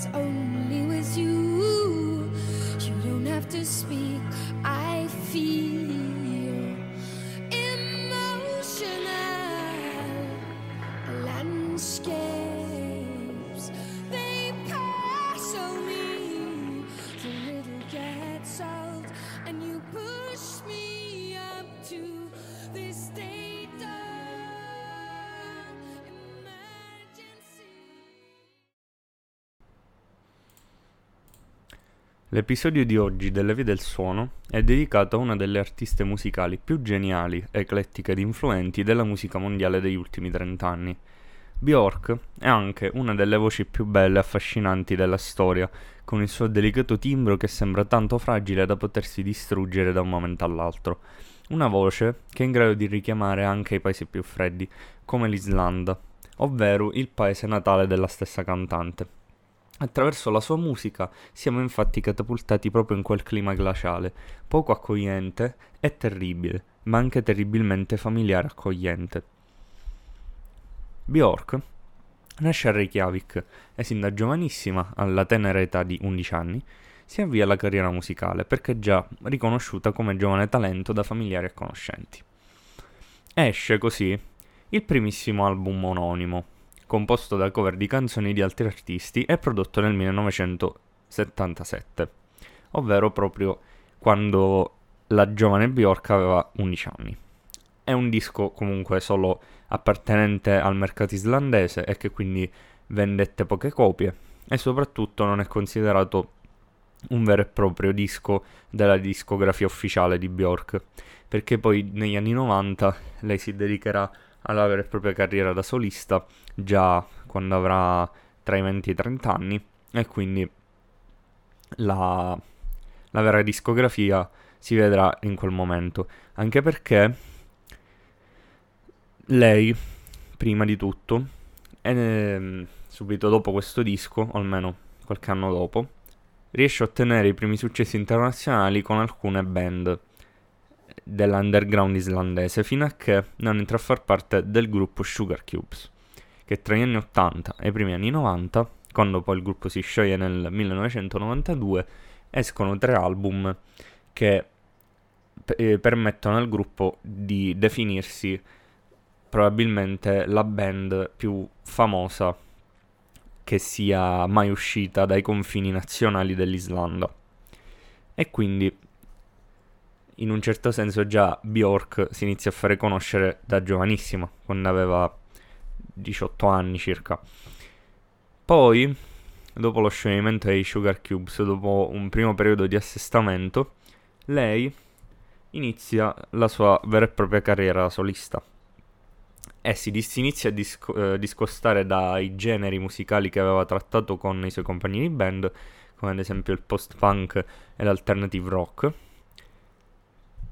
it's only with you. You don't have to speak, I feel L'episodio di oggi delle Vie del Suono è dedicato a una delle artiste musicali più geniali, eclettiche ed influenti della musica mondiale degli ultimi 30 anni. Bjork è anche una delle voci più belle e affascinanti della storia, con il suo delicato timbro che sembra tanto fragile da potersi distruggere da un momento all'altro. Una voce che è in grado di richiamare anche i paesi più freddi, come l'Islanda, ovvero il paese natale della stessa cantante. Attraverso la sua musica siamo infatti catapultati proprio in quel clima glaciale, poco accogliente e terribile, ma anche terribilmente familiare e accogliente. Bjork nasce a Reykjavik e sin da giovanissima, alla tenera età di 11 anni, si avvia alla carriera musicale perché è già riconosciuta come giovane talento da familiari e conoscenti. Esce così il primissimo album omonimo, composto da cover di canzoni di altri artisti e prodotto nel 1977, ovvero proprio quando la giovane Bjork aveva 11 anni. È un disco comunque solo appartenente al mercato islandese e che quindi vendette poche copie e soprattutto non è considerato un vero e proprio disco della discografia ufficiale di Bjork, perché poi negli anni 90 lei si dedicherà alla vera e propria carriera da solista già quando avrà tra i 20 e i 30 anni e quindi la, la vera discografia si vedrà in quel momento, anche perché lei, prima di tutto, e subito dopo questo disco, o almeno qualche anno dopo, riesce a ottenere i primi successi internazionali con alcune band dell'underground islandese fino a che non entra a far parte del gruppo Sugar Cubes, che tra gli anni 80 e i primi anni 90, quando poi il gruppo si scioglie nel 1992, escono tre album che eh, permettono al gruppo di definirsi probabilmente la band più famosa che sia mai uscita dai confini nazionali dell'Islanda. E quindi in un certo senso già Bjork si inizia a fare conoscere da giovanissima, quando aveva 18 anni circa. Poi, dopo lo scioglimento dei Sugar Cubes, dopo un primo periodo di assestamento, lei inizia la sua vera e propria carriera solista. E si, dis- inizia a disco- eh, discostare dai generi musicali che aveva trattato con i suoi compagni di band, come ad esempio il post-punk e l'alternative rock,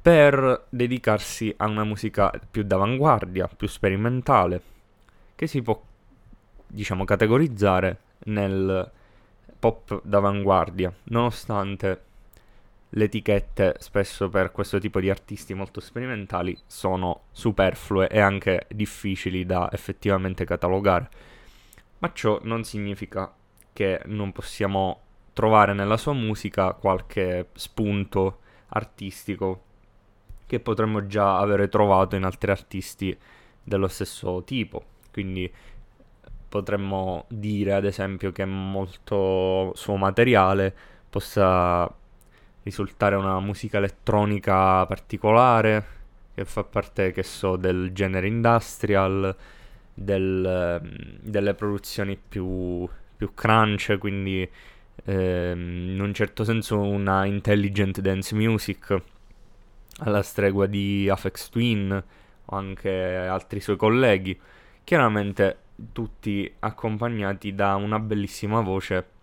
per dedicarsi a una musica più d'avanguardia, più sperimentale, che si può, diciamo, categorizzare nel pop d'avanguardia, nonostante le etichette spesso per questo tipo di artisti molto sperimentali sono superflue e anche difficili da effettivamente catalogare. Ma ciò non significa che non possiamo trovare nella sua musica qualche spunto artistico che potremmo già avere trovato in altri artisti dello stesso tipo. Quindi potremmo dire ad esempio che molto suo materiale possa risultare una musica elettronica particolare che fa parte, che so, del genere industrial, del, delle produzioni più, più crunch, quindi ehm, in un certo senso una intelligent dance music alla stregua di Afex Twin o anche altri suoi colleghi, chiaramente tutti accompagnati da una bellissima voce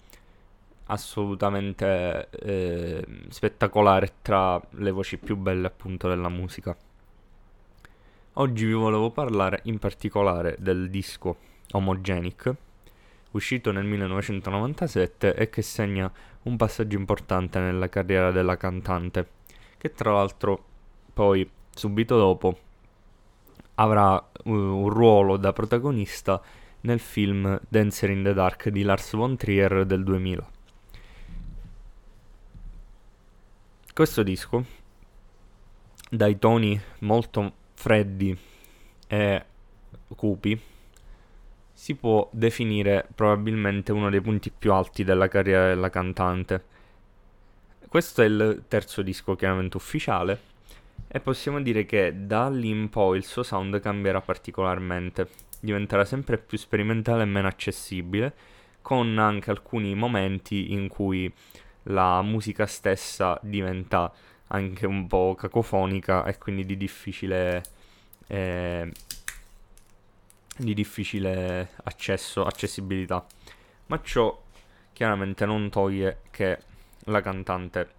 assolutamente eh, spettacolare tra le voci più belle appunto della musica. Oggi vi volevo parlare in particolare del disco Homogenic, uscito nel 1997 e che segna un passaggio importante nella carriera della cantante che tra l'altro poi subito dopo avrà uh, un ruolo da protagonista nel film Dancer in the Dark di Lars von Trier del 2000. Questo disco, dai toni molto freddi e cupi, si può definire probabilmente uno dei punti più alti della carriera della cantante. Questo è il terzo disco chiaramente ufficiale e possiamo dire che da lì in poi il suo sound cambierà particolarmente, diventerà sempre più sperimentale e meno accessibile, con anche alcuni momenti in cui la musica stessa diventa anche un po' cacofonica e quindi di difficile, eh, di difficile accesso, accessibilità. Ma ciò chiaramente non toglie che la cantante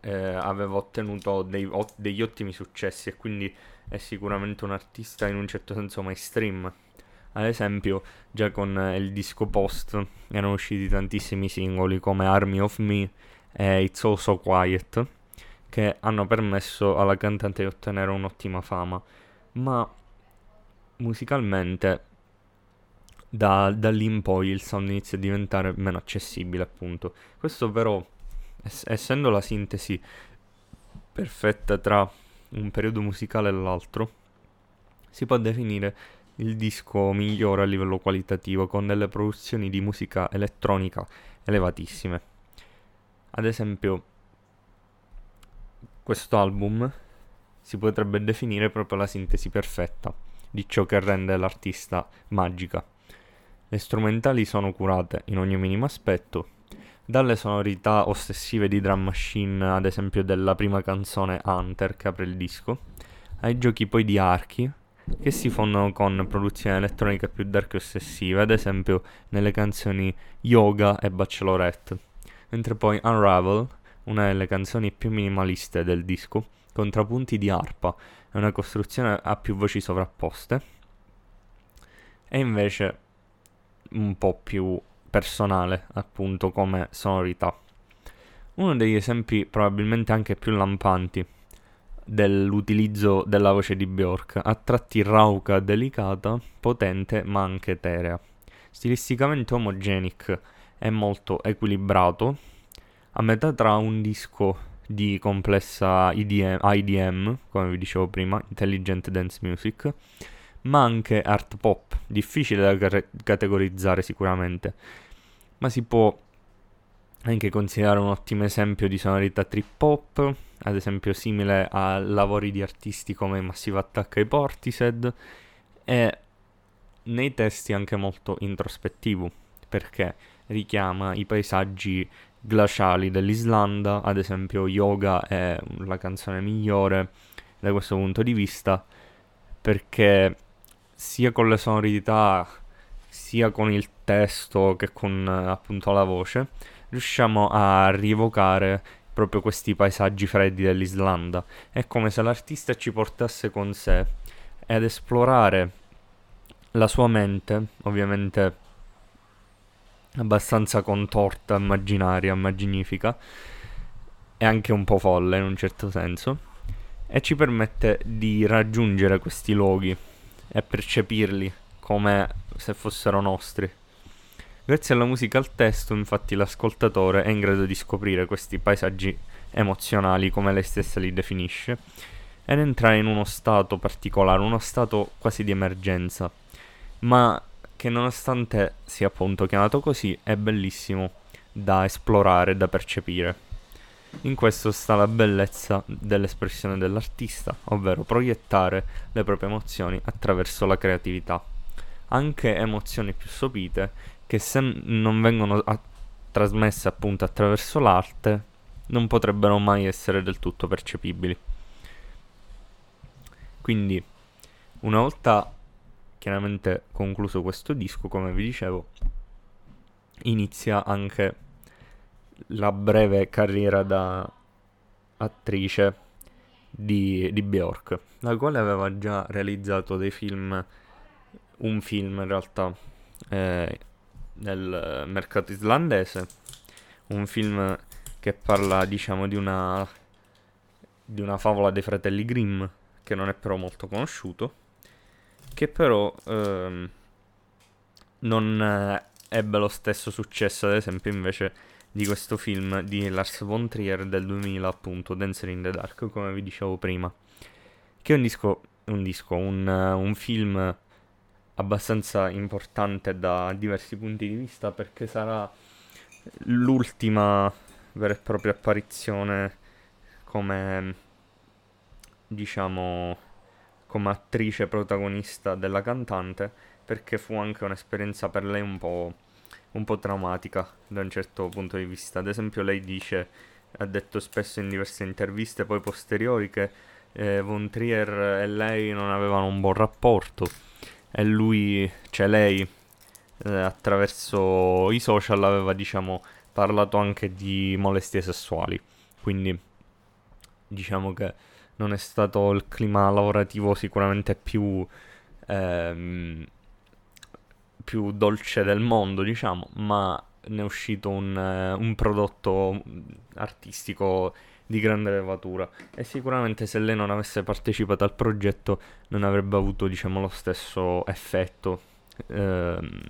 eh, aveva ottenuto dei, ot- degli ottimi successi e quindi è sicuramente un artista in un certo senso mainstream. Ad esempio, già con il disco post erano usciti tantissimi singoli come Army of Me e It's All So Quiet, che hanno permesso alla cantante di ottenere un'ottima fama. Ma musicalmente, da, da lì in poi il sound inizia a diventare meno accessibile, appunto. Questo però, ess- essendo la sintesi perfetta tra un periodo musicale e l'altro, si può definire il disco migliore a livello qualitativo con delle produzioni di musica elettronica elevatissime. Ad esempio, questo album si potrebbe definire proprio la sintesi perfetta di ciò che rende l'artista magica. Le strumentali sono curate in ogni minimo aspetto, dalle sonorità ossessive di drum machine, ad esempio della prima canzone Hunter che apre il disco, ai giochi poi di archi, che si fondono con produzioni elettroniche più dark e ossessive, ad esempio nelle canzoni Yoga e Bachelorette, mentre poi Unravel, una delle canzoni più minimaliste del disco, contrapunti di arpa e una costruzione a più voci sovrapposte, e invece un po' più personale, appunto, come sonorità. Uno degli esempi probabilmente anche più lampanti dell'utilizzo della voce di Bjork, a tratti rauca, delicata, potente ma anche eterea. Stilisticamente homogenic e molto equilibrato, a metà tra un disco di complessa IDM, IDM, come vi dicevo prima, Intelligent Dance Music, ma anche art pop, difficile da categorizzare sicuramente, ma si può anche considerare un ottimo esempio di sonorità trip hop, ad esempio simile a lavori di artisti come Massive Attack e Portishead, e nei testi anche molto introspettivo, perché richiama i paesaggi glaciali dell'Islanda, ad esempio Yoga è la canzone migliore da questo punto di vista, perché sia con le sonorità sia con il testo che con appunto la voce riusciamo a rievocare proprio questi paesaggi freddi dell'Islanda. È come se l'artista ci portasse con sé ed esplorare la sua mente, ovviamente abbastanza contorta, immaginaria, immaginifica e anche un po' folle in un certo senso, e ci permette di raggiungere questi luoghi e percepirli come se fossero nostri. Grazie alla musica e al testo, infatti, l'ascoltatore è in grado di scoprire questi paesaggi emozionali, come lei stessa li definisce, ed entrare in uno stato particolare, uno stato quasi di emergenza, ma che nonostante sia appunto chiamato così, è bellissimo da esplorare, da percepire. In questo sta la bellezza dell'espressione dell'artista, ovvero proiettare le proprie emozioni attraverso la creatività. Anche emozioni più sopite che se non vengono a- trasmesse appunto attraverso l'arte non potrebbero mai essere del tutto percepibili. Quindi, una volta chiaramente concluso questo disco, come vi dicevo, inizia anche breve carriera da attrice di, di Bjork, la quale aveva già realizzato dei film, un film in realtà, eh, nel mercato islandese, un film che parla diciamo di una, di una favola dei fratelli Grimm, che non è però molto conosciuto, che però ehm, non eh, ebbe lo stesso successo, ad esempio, invece di questo film di Lars von Trier del 2000, appunto, Dancer in the Dark, come vi dicevo prima. Che è un disco, un, disco, un, un film abbastanza importante da diversi punti di vista perché sarà l'ultima vera e propria apparizione come diciamo come attrice protagonista della cantante perché fu anche un'esperienza per lei un po', un po' traumatica da un certo punto di vista. Ad esempio lei dice, ha detto spesso in diverse interviste poi posteriori che eh, Von Trier e lei non avevano un buon rapporto e lui, cioè lei eh, attraverso i social aveva diciamo parlato anche di molestie sessuali. Quindi diciamo che non è stato il clima lavorativo sicuramente più, ehm, più dolce del mondo, diciamo, ma ne è uscito un, eh, un prodotto artistico di grande levatura. E sicuramente se lei non avesse partecipato al progetto non avrebbe avuto diciamo lo stesso effetto ehm,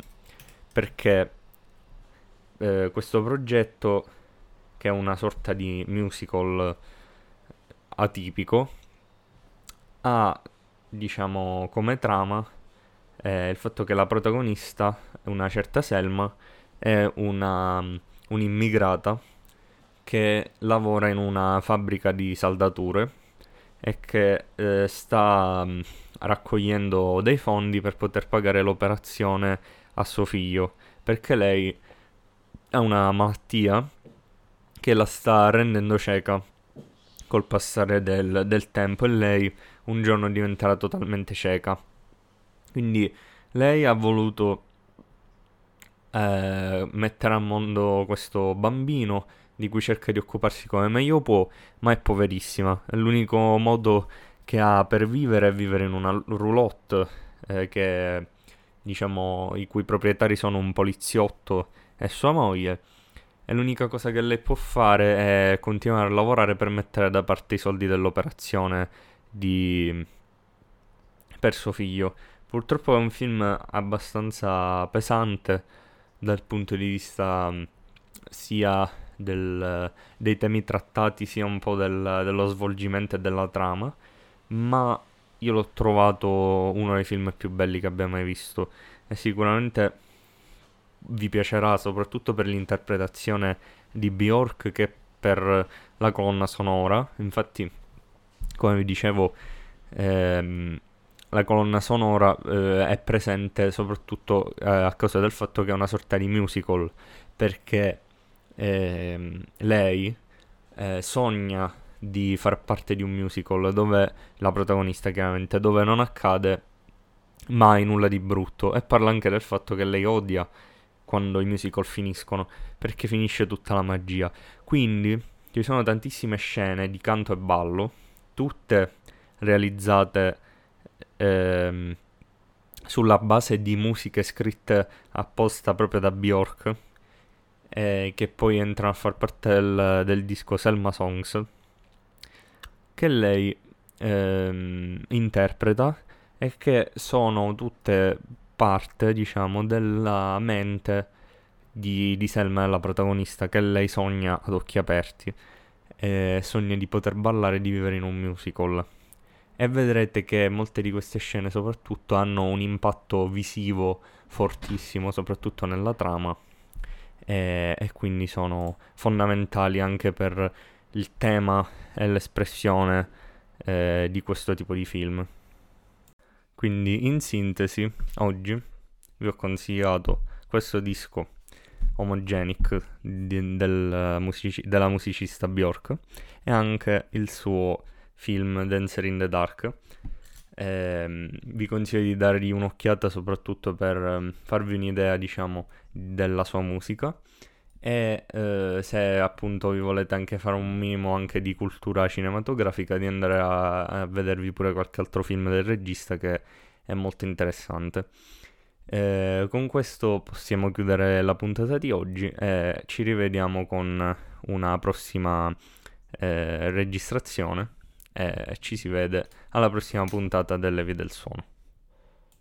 perché eh, questo progetto che è una sorta di musical atipico ha diciamo come trama eh, il fatto che la protagonista una certa Selma è una un'immigrata che lavora in una fabbrica di saldature e che eh, sta mh, raccogliendo dei fondi per poter pagare l'operazione a suo figlio perché lei ha una malattia che la sta rendendo cieca col passare del, del tempo e lei un giorno diventerà totalmente cieca. Quindi lei ha voluto eh, mettere al mondo questo bambino di cui cerca di occuparsi come meglio può, ma è poverissima. L'unico modo che ha per vivere è vivere in una roulotte eh, che, diciamo, i cui proprietari sono un poliziotto e sua moglie e l'unica cosa che lei può fare è continuare a lavorare per mettere da parte i soldi dell'operazione di... per suo figlio. Purtroppo è un film abbastanza pesante dal punto di vista mm, sia del, dei temi trattati sia un po' del, dello svolgimento e della trama, ma io l'ho trovato uno dei film più belli che abbia mai visto e sicuramente vi piacerà soprattutto per l'interpretazione di Bjork che per la colonna sonora. Infatti, come vi dicevo, ehm, la colonna sonora eh, è presente soprattutto eh, a causa del fatto che è una sorta di musical, perché ehm, lei eh, sogna di far parte di un musical dove la protagonista chiaramente dove non accade mai nulla di brutto e parla anche del fatto che lei odia quando i musical finiscono, perché finisce tutta la magia. Quindi ci sono tantissime scene di canto e ballo, tutte realizzate ehm, sulla base di musiche scritte apposta proprio da Bjork, eh, che poi entrano a far parte del, del disco Selma Songs, che lei ehm, interpreta e che sono tutte parte, diciamo, della mente di, di Selma, la protagonista, che lei sogna ad occhi aperti. E sogna di poter ballare e di vivere in un musical. E vedrete che molte di queste scene, soprattutto, hanno un impatto visivo fortissimo, soprattutto nella trama. E, e quindi sono fondamentali anche per il tema e l'espressione eh, di questo tipo di film. Quindi in sintesi, oggi vi ho consigliato questo disco Homogenic di, del musici- della musicista Bjork e anche il suo film Dancer in the Dark. Eh, vi consiglio di dargli un'occhiata soprattutto per eh, farvi un'idea, diciamo, della sua musica e eh, se appunto vi volete anche fare un minimo anche di cultura cinematografica di andare a, a vedervi pure qualche altro film del regista che è molto interessante. Eh, con questo possiamo chiudere la puntata di oggi e ci rivediamo con una prossima eh, registrazione e ci si vede alla prossima puntata delle vie del suono.